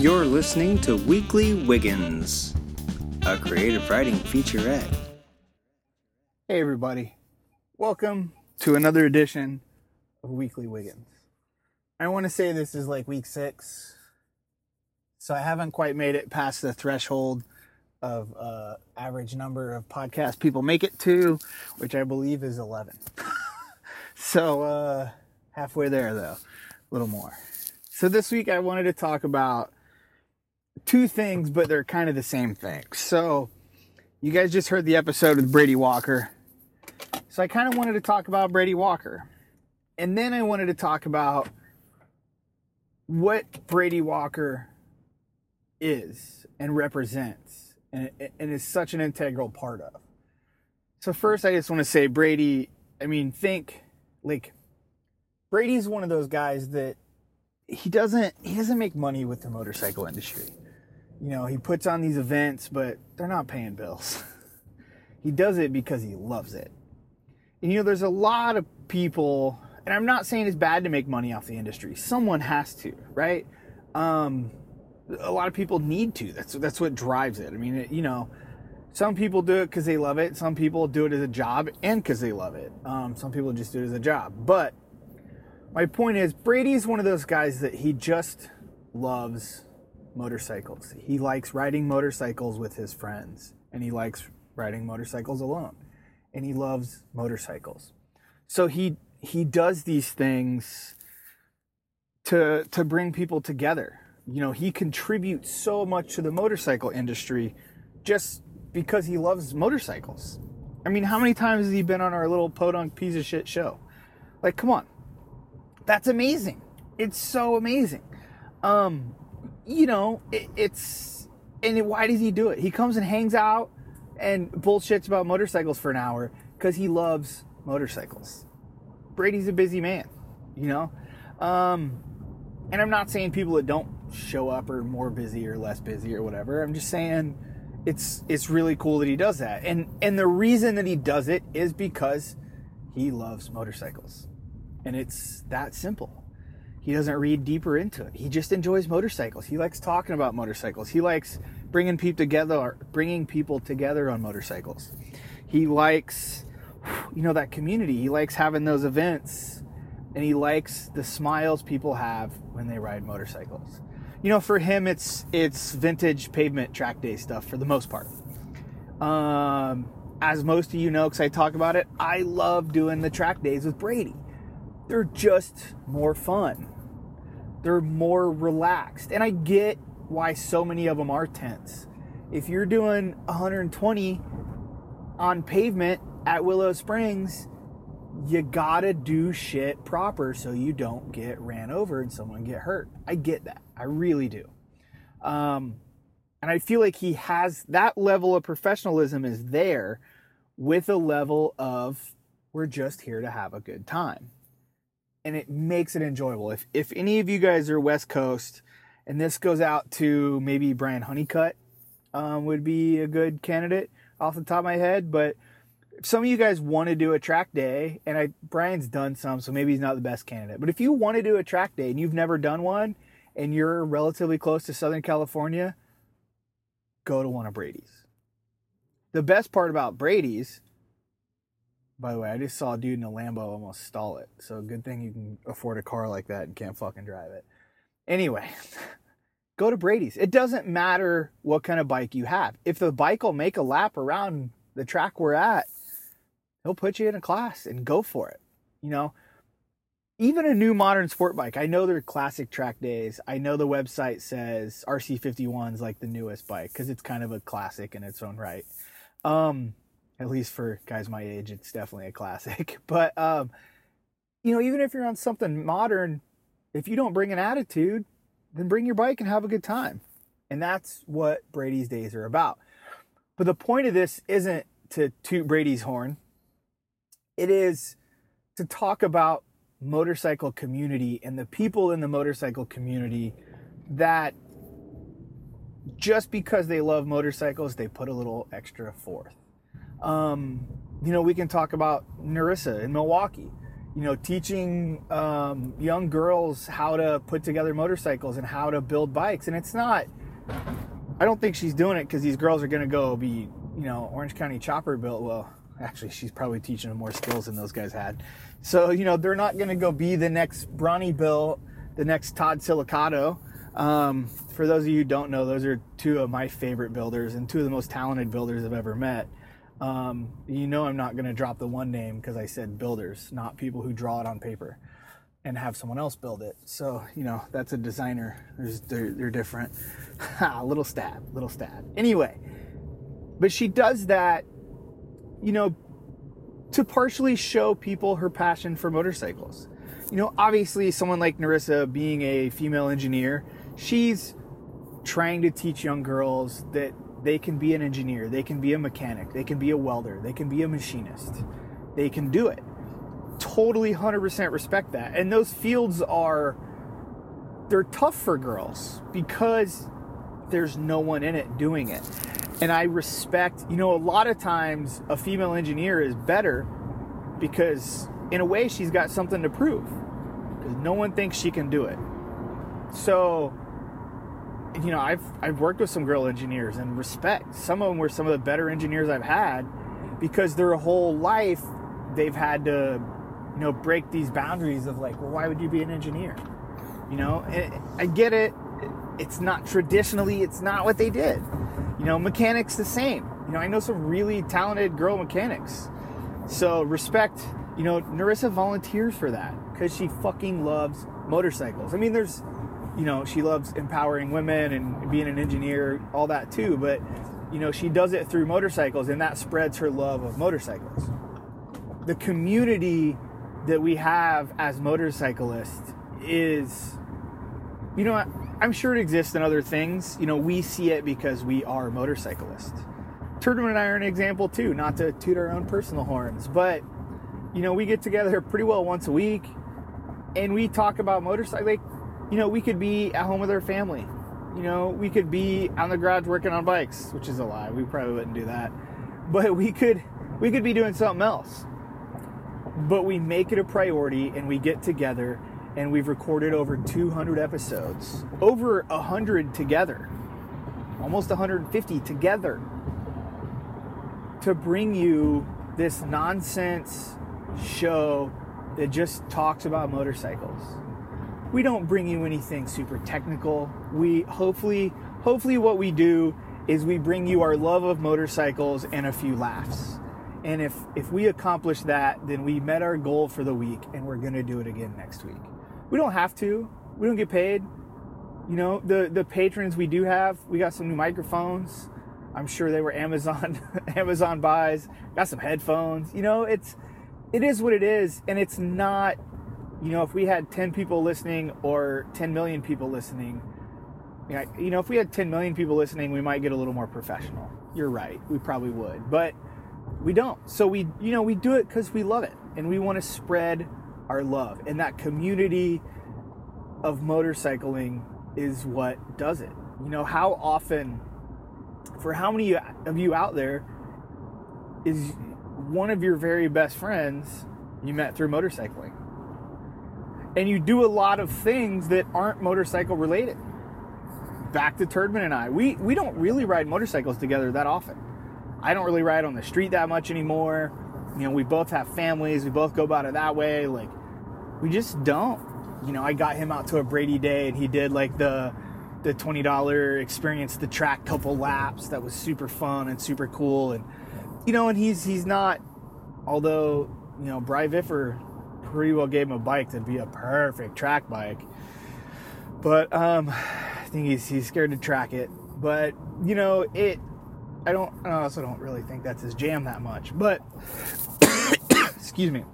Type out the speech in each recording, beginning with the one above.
You're listening to Weekly Wiggins, a creative writing featurette. Hey, everybody. Welcome to another edition of Weekly Wiggins. I want to say this is like week six, so I haven't quite made it past the threshold of uh, average number of podcast people make it to, which I believe is 11. so, uh, halfway there, though, a little more. So, this week I wanted to talk about two things, but they're kind of the same thing. So, you guys just heard the episode with Brady Walker. So, I kind of wanted to talk about Brady Walker. And then I wanted to talk about what Brady Walker is and represents and, and is such an integral part of. So, first, I just want to say Brady, I mean, think like Brady's one of those guys that he doesn't he doesn't make money with the motorcycle industry. You know, he puts on these events, but they're not paying bills. he does it because he loves it. And you know, there's a lot of people, and I'm not saying it's bad to make money off the industry. Someone has to, right? Um, a lot of people need to. That's that's what drives it. I mean, it, you know, some people do it because they love it. Some people do it as a job and because they love it. Um, some people just do it as a job. But my point is, Brady's one of those guys that he just loves motorcycles. He likes riding motorcycles with his friends, and he likes riding motorcycles alone, and he loves motorcycles. So he he does these things to to bring people together. You know, he contributes so much to the motorcycle industry just because he loves motorcycles. I mean, how many times has he been on our little podunk piece of shit show? Like, come on. That's amazing. It's so amazing. Um, you know, it, it's and why does he do it? He comes and hangs out and bullshits about motorcycles for an hour because he loves motorcycles. Brady's a busy man, you know. Um, and I'm not saying people that don't show up are more busy or less busy or whatever. I'm just saying it's it's really cool that he does that. And and the reason that he does it is because he loves motorcycles. And it's that simple. He doesn't read deeper into it. He just enjoys motorcycles. He likes talking about motorcycles. He likes bringing people together, bringing people together on motorcycles. He likes you know that community. He likes having those events and he likes the smiles people have when they ride motorcycles. You know, for him it's it's vintage pavement track day stuff for the most part. Um as most of you know, because I talk about it, I love doing the track days with Brady they're just more fun. They're more relaxed. And I get why so many of them are tense. If you're doing 120 on pavement at Willow Springs, you gotta do shit proper so you don't get ran over and someone get hurt. I get that. I really do. Um, and I feel like he has that level of professionalism is there with a level of we're just here to have a good time and it makes it enjoyable. If if any of you guys are West Coast, and this goes out to maybe Brian Honeycutt, um, would be a good candidate off the top of my head. But if some of you guys want to do a track day, and I Brian's done some, so maybe he's not the best candidate. But if you want to do a track day and you've never done one, and you're relatively close to Southern California, go to one of Brady's. The best part about Brady's by the way, I just saw a dude in a Lambo almost stall it. So good thing you can afford a car like that and can't fucking drive it. Anyway, go to Brady's. It doesn't matter what kind of bike you have. If the bike will make a lap around the track we're at, he'll put you in a class and go for it. You know, even a new modern sport bike. I know they're classic track days. I know the website says RC51 is like the newest bike because it's kind of a classic in its own right. Um, at least for guys my age, it's definitely a classic. But um, you know, even if you're on something modern, if you don't bring an attitude, then bring your bike and have a good time. And that's what Brady's days are about. But the point of this isn't to toot Brady's horn. It is to talk about motorcycle community and the people in the motorcycle community that just because they love motorcycles, they put a little extra forth. Um, you know, we can talk about Narissa in Milwaukee. you know, teaching um, young girls how to put together motorcycles and how to build bikes. And it's not, I don't think she's doing it because these girls are going to go be, you know, Orange County chopper built. Well, actually, she's probably teaching them more skills than those guys had. So, you know, they're not going to go be the next Bronny Bill, the next Todd Silicato. Um, for those of you who don't know, those are two of my favorite builders and two of the most talented builders I've ever met. Um, you know, I'm not going to drop the one name because I said builders, not people who draw it on paper and have someone else build it. So, you know, that's a designer. There's, they're, they're different. little stab, little stab. Anyway, but she does that, you know, to partially show people her passion for motorcycles. You know, obviously, someone like Narissa being a female engineer, she's trying to teach young girls that they can be an engineer, they can be a mechanic, they can be a welder, they can be a machinist. They can do it. Totally 100% respect that. And those fields are they're tough for girls because there's no one in it doing it. And I respect, you know, a lot of times a female engineer is better because in a way she's got something to prove because no one thinks she can do it. So you know, I've I've worked with some girl engineers and respect. Some of them were some of the better engineers I've had because their whole life they've had to, you know, break these boundaries of like, well, why would you be an engineer? You know, I get it. It's not traditionally, it's not what they did. You know, mechanics the same. You know, I know some really talented girl mechanics. So respect. You know, Narissa volunteers for that because she fucking loves motorcycles. I mean, there's you know, she loves empowering women and being an engineer, all that too. But, you know, she does it through motorcycles and that spreads her love of motorcycles. The community that we have as motorcyclists is, you know, I'm sure it exists in other things. You know, we see it because we are motorcyclists. Turdman and I are an example too, not to toot our own personal horns, but, you know, we get together pretty well once a week and we talk about motorcycle. Like, you know, we could be at home with our family. You know, we could be on the garage working on bikes, which is a lie. We probably wouldn't do that. But we could we could be doing something else. But we make it a priority and we get together and we've recorded over 200 episodes. Over 100 together. Almost 150 together. To bring you this nonsense show that just talks about motorcycles we don't bring you anything super technical. We hopefully, hopefully, what we do is we bring you our love of motorcycles and a few laughs. And if if we accomplish that, then we met our goal for the week, and we're gonna do it again next week. We don't have to. We don't get paid. You know, the the patrons we do have, we got some new microphones. I'm sure they were Amazon Amazon buys. Got some headphones. You know, it's it is what it is, and it's not you know, if we had 10 people listening or 10 million people listening, you know, if we had 10 million people listening, we might get a little more professional. You're right. We probably would. But we don't. So we, you know, we do it because we love it and we want to spread our love. And that community of motorcycling is what does it. You know, how often, for how many of you out there, is one of your very best friends you met through motorcycling? And you do a lot of things that aren't motorcycle related. Back to Turdman and I, we we don't really ride motorcycles together that often. I don't really ride on the street that much anymore. You know, we both have families. We both go about it that way. Like, we just don't. You know, I got him out to a Brady day, and he did like the the twenty dollar experience the track couple laps. That was super fun and super cool. And you know, and he's he's not. Although you know, Bry Viffer pretty well gave him a bike to be a perfect track bike. But um, I think he's he's scared to track it. But you know, it. I don't. I also don't really think that's his jam that much. But excuse me.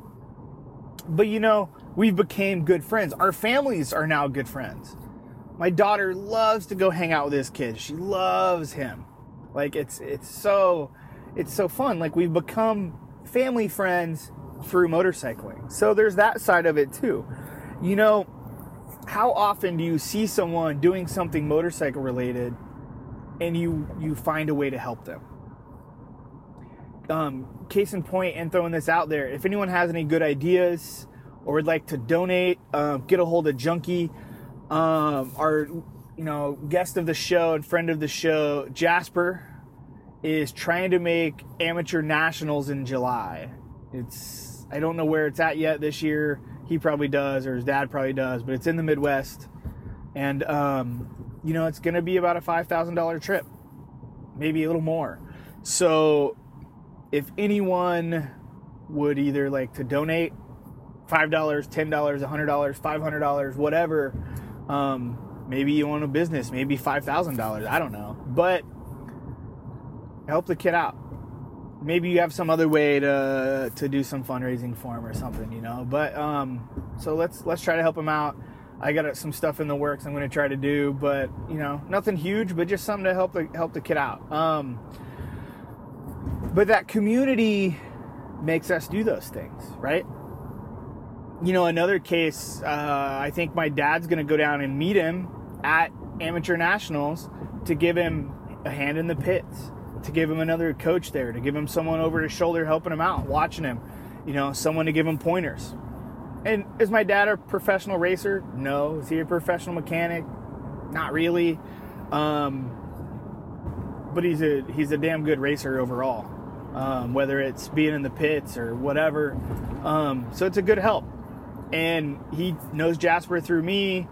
But you know, we've became good friends. Our families are now good friends. My daughter loves to go hang out with this kid. She loves him. Like it's it's so it's so fun. Like we've become family friends through motorcycling. So there's that side of it too. You know, how often do you see someone doing something motorcycle related and you you find a way to help them? Um, case in point, and throwing this out there, if anyone has any good ideas or would like to donate, um, get a hold of Junkie, um, our you know guest of the show and friend of the show, Jasper, is trying to make amateur nationals in July. It's I don't know where it's at yet this year. He probably does, or his dad probably does, but it's in the Midwest, and um, you know it's going to be about a five thousand dollar trip, maybe a little more. So, if anyone would either like to donate five dollars, ten dollars, a hundred dollars, five hundred dollars, whatever. Um, maybe you own a business, maybe five thousand dollars. I don't know, but help the kid out. Maybe you have some other way to to do some fundraising for him or something, you know. But um, so let's let's try to help him out. I got some stuff in the works I'm going to try to do, but you know, nothing huge, but just something to help the help the kid out. Um, but that community makes us do those things, right? You know, another case, uh, I think my dad's going to go down and meet him at amateur nationals to give him a hand in the pits, to give him another coach there, to give him someone over his shoulder helping him out, watching him, you know, someone to give him pointers. And is my dad a professional racer? No. Is he a professional mechanic? Not really. Um, but he's a he's a damn good racer overall. Um, whether it's being in the pits or whatever. Um, so it's a good help. And he knows Jasper through me.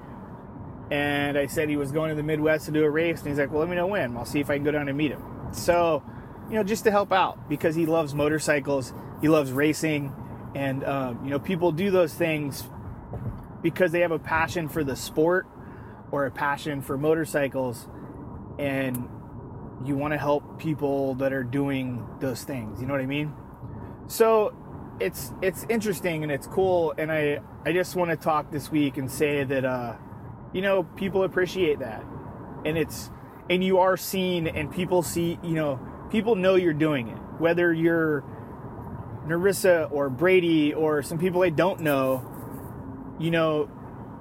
And I said he was going to the Midwest to do a race. And he's like, well, let me know when. I'll see if I can go down and meet him. So, you know, just to help out because he loves motorcycles, he loves racing. And, um, you know, people do those things because they have a passion for the sport or a passion for motorcycles. And you want to help people that are doing those things. You know what I mean? So it's it's interesting and it's cool and I I just want to talk this week and say that uh you know people appreciate that and it's and you are seen and people see you know people know you're doing it whether you're Narissa or Brady or some people I don't know you know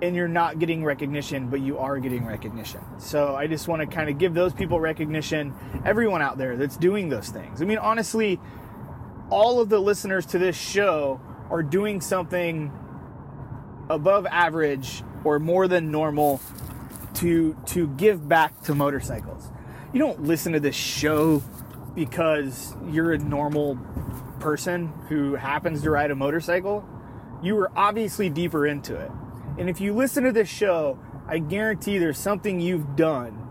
and you're not getting recognition, but you are getting recognition. So I just want to kind of give those people recognition, everyone out there that's doing those things. I mean, honestly, all of the listeners to this show are doing something above average or more than normal to to give back to motorcycles. You don't listen to this show because you're a normal person who happens to ride a motorcycle. You were obviously deeper into it. And if you listen to this show, I guarantee there's something you've done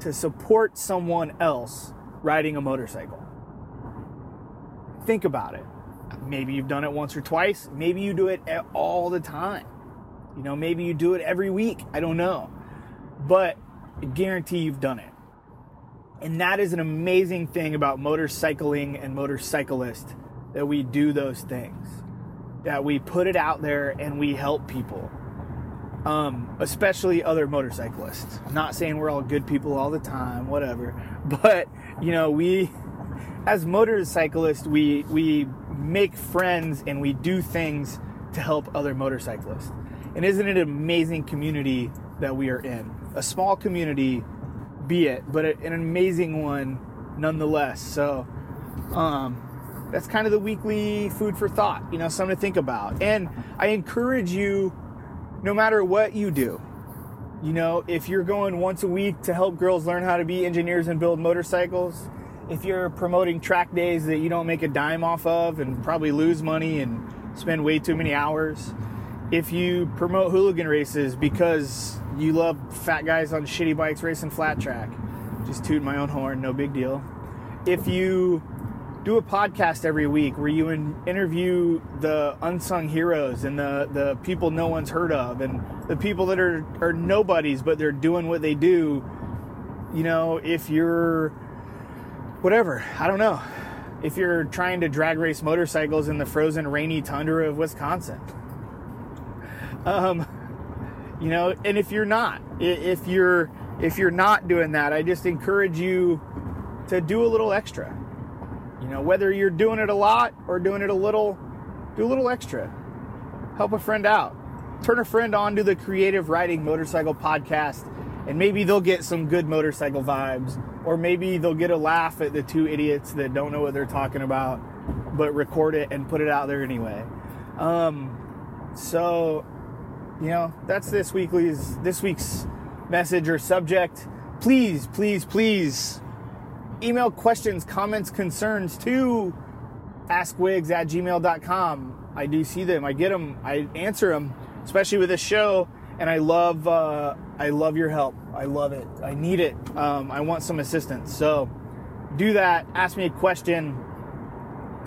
to support someone else riding a motorcycle. Think about it. Maybe you've done it once or twice. Maybe you do it all the time. You know, maybe you do it every week. I don't know. But I guarantee you've done it. And that is an amazing thing about motorcycling and motorcyclists that we do those things. That we put it out there and we help people um, especially other motorcyclists. I'm not saying we're all good people all the time, whatever, but you know, we as motorcyclists, we we make friends and we do things to help other motorcyclists. And isn't it an amazing community that we are in? A small community, be it, but an amazing one nonetheless. So, um, that's kind of the weekly food for thought, you know, something to think about. And I encourage you no matter what you do. You know, if you're going once a week to help girls learn how to be engineers and build motorcycles, if you're promoting track days that you don't make a dime off of and probably lose money and spend way too many hours, if you promote hooligan races because you love fat guys on shitty bikes racing flat track, just toot my own horn, no big deal. If you do a podcast every week where you in, interview the unsung heroes and the, the people no one's heard of and the people that are, are nobodies but they're doing what they do you know if you're whatever i don't know. If you're trying to drag race motorcycles in the frozen rainy tundra of wisconsin. Um you know and if you're not if you're if you're not doing that i just encourage you to do a little extra you know, whether you're doing it a lot or doing it a little, do a little extra. Help a friend out. Turn a friend on to the Creative Riding Motorcycle podcast, and maybe they'll get some good motorcycle vibes, or maybe they'll get a laugh at the two idiots that don't know what they're talking about, but record it and put it out there anyway. Um, So, you know, that's this weekly's this week's message or subject. Please, please, please email questions, comments, concerns to askwigs at gmail.com. I do see them. I get them. I answer them, especially with this show. And I love, uh, I love your help. I love it. I need it. Um, I want some assistance. So do that. Ask me a question.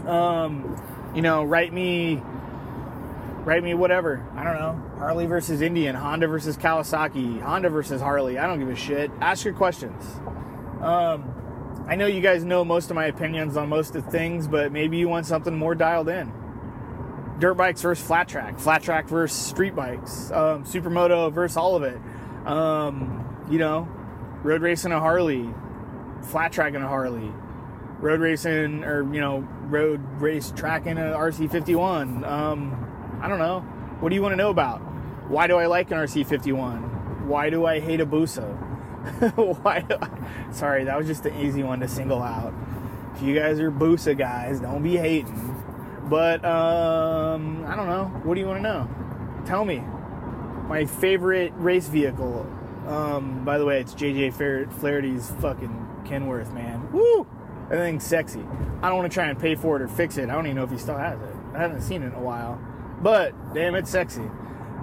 Um, you know, write me, write me whatever. I don't know. Harley versus Indian, Honda versus Kawasaki, Honda versus Harley. I don't give a shit. Ask your questions. Um, I know you guys know most of my opinions on most of things, but maybe you want something more dialed in. Dirt bikes versus flat track, flat track versus street bikes, um, supermoto versus all of it. Um, you know, road racing a Harley, flat tracking a Harley, road racing or you know road race tracking a RC51. I don't know. What do you want to know about? Why do I like an RC51? Why do I hate a Busa? Why? I... Sorry, that was just an easy one to single out. If you guys are Busa guys, don't be hating. But um, I don't know. What do you want to know? Tell me. My favorite race vehicle. Um, by the way, it's JJ Flaherty's fucking Kenworth, man. Woo! That thing's sexy. I don't want to try and pay for it or fix it. I don't even know if he still has it. I haven't seen it in a while. But damn, it's sexy.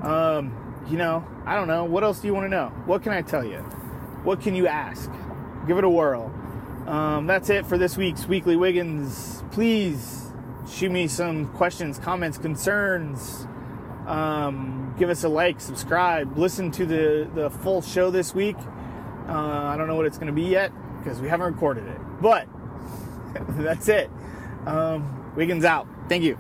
Um, you know, I don't know. What else do you want to know? What can I tell you? What can you ask? Give it a whirl. Um, that's it for this week's Weekly Wiggins. Please shoot me some questions, comments, concerns. Um, give us a like, subscribe, listen to the, the full show this week. Uh, I don't know what it's going to be yet because we haven't recorded it. But that's it. Um, Wiggins out. Thank you.